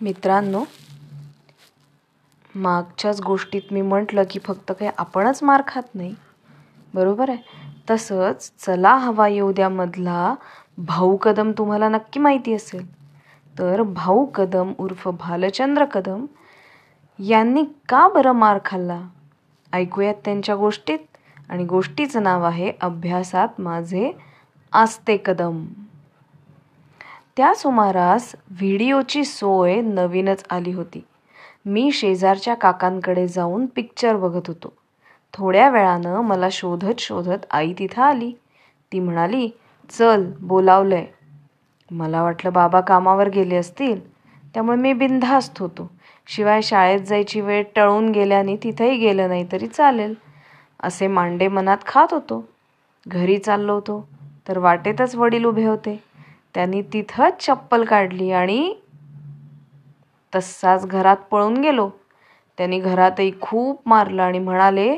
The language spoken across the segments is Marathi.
मित्रांनो मागच्याच गोष्टीत मी म्हटलं की फक्त काही आपणच मार खात नाही. बरोबर आहे? तसंच चला हवा येऊ द्यामधला भाऊ कदम तुम्हाला नक्की माहिती असेल. तर भाऊ कदम उर्फ भालचंद्र कदम यांनी का बरं मार खाल्ला? ऐकूयात त्यांच्या गोष्टीत. आणि गोष्टीचं नाव आहे अभ्यासात माझे आस्ते कदम. त्या सुमारास व्हिडिओची सोय नवीनच आली होती. मी शेजारच्या काकांकडे जाऊन पिक्चर बघत होतो. थोड्या वेळानं मला शोधत शोधत आई तिथं आली. ती म्हणाली चल बोलावलंय. मला वाटलं बाबा कामावर गेले असतील. त्यामुळे मी बिनधास्त होतो. शिवाय शाळेत जायची वेळ टळून गेल्याने तिथंही गेलं नाही तरी चालेल असे मांडे मनात खात होतो. घरी चाललो होतो तर वाटेतच वडील उभे होते. त्यांनी तिथंच चप्पल काढली आणि तसाच घरात पळून गेलो. त्यांनी घरातही खूप मारलं आणि म्हणाले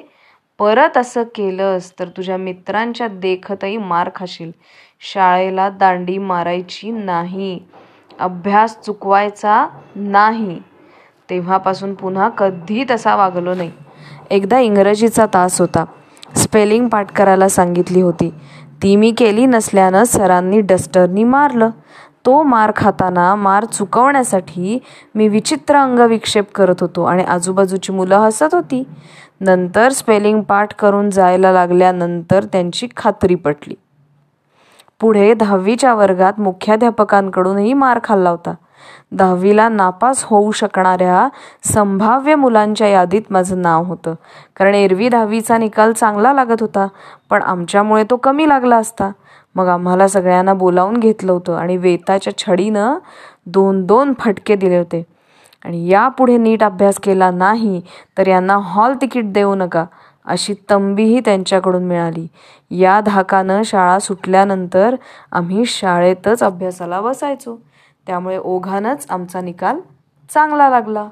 परत असं केलंस तर तुझ्या मित्रांच्या देखतही मार खाशील. शाळेला दांडी मारायची नाही. अभ्यास चुकवायचा नाही. तेव्हापासून पुन्हा कधी तसा वागलो नाही. एकदा इंग्रजीचा तास होता. स्पेलिंग पाठ करायला सांगितली होती. ती मी केली नसल्यानं सरांनी डस्टरनी मारलं. तो मार खाताना मार चुकवण्यासाठी मी विचित्र अंगविक्षेप करत होतो आणि आजूबाजूची मुलं हसत होती. नंतर स्पेलिंग पाठ करून जायला लागल्यानंतर त्यांची खात्री पटली. पुढे दहावीच्या वर्गात मुख्याध्यापकांकडूनही मार खाल्ला होता. दहावीला नापास होऊ शकणाऱ्या संभाव्य मुलांच्या यादीत माझं नाव होतं. कारण एरवी दहावीचा निकाल चांगला लागत होता पण आमच्यामुळे तो कमी लागला असता. मग आम्हाला सगळ्यांना बोलावून घेतलं होतं आणि वेताच्या छडीनं दोन दोन फटके दिले होते. आणि यापुढे नीट अभ्यास केला नाही तर यांना हॉल तिकीट देऊ नका अशी तंबीही त्यांच्याकडून मिळाली. या धाकानं शाळा सुटल्यानंतर आम्ही शाळेतच अभ्यासाला बसायचो. त्यामुळे ओघानंच आमचा निकाल चांगला लागला.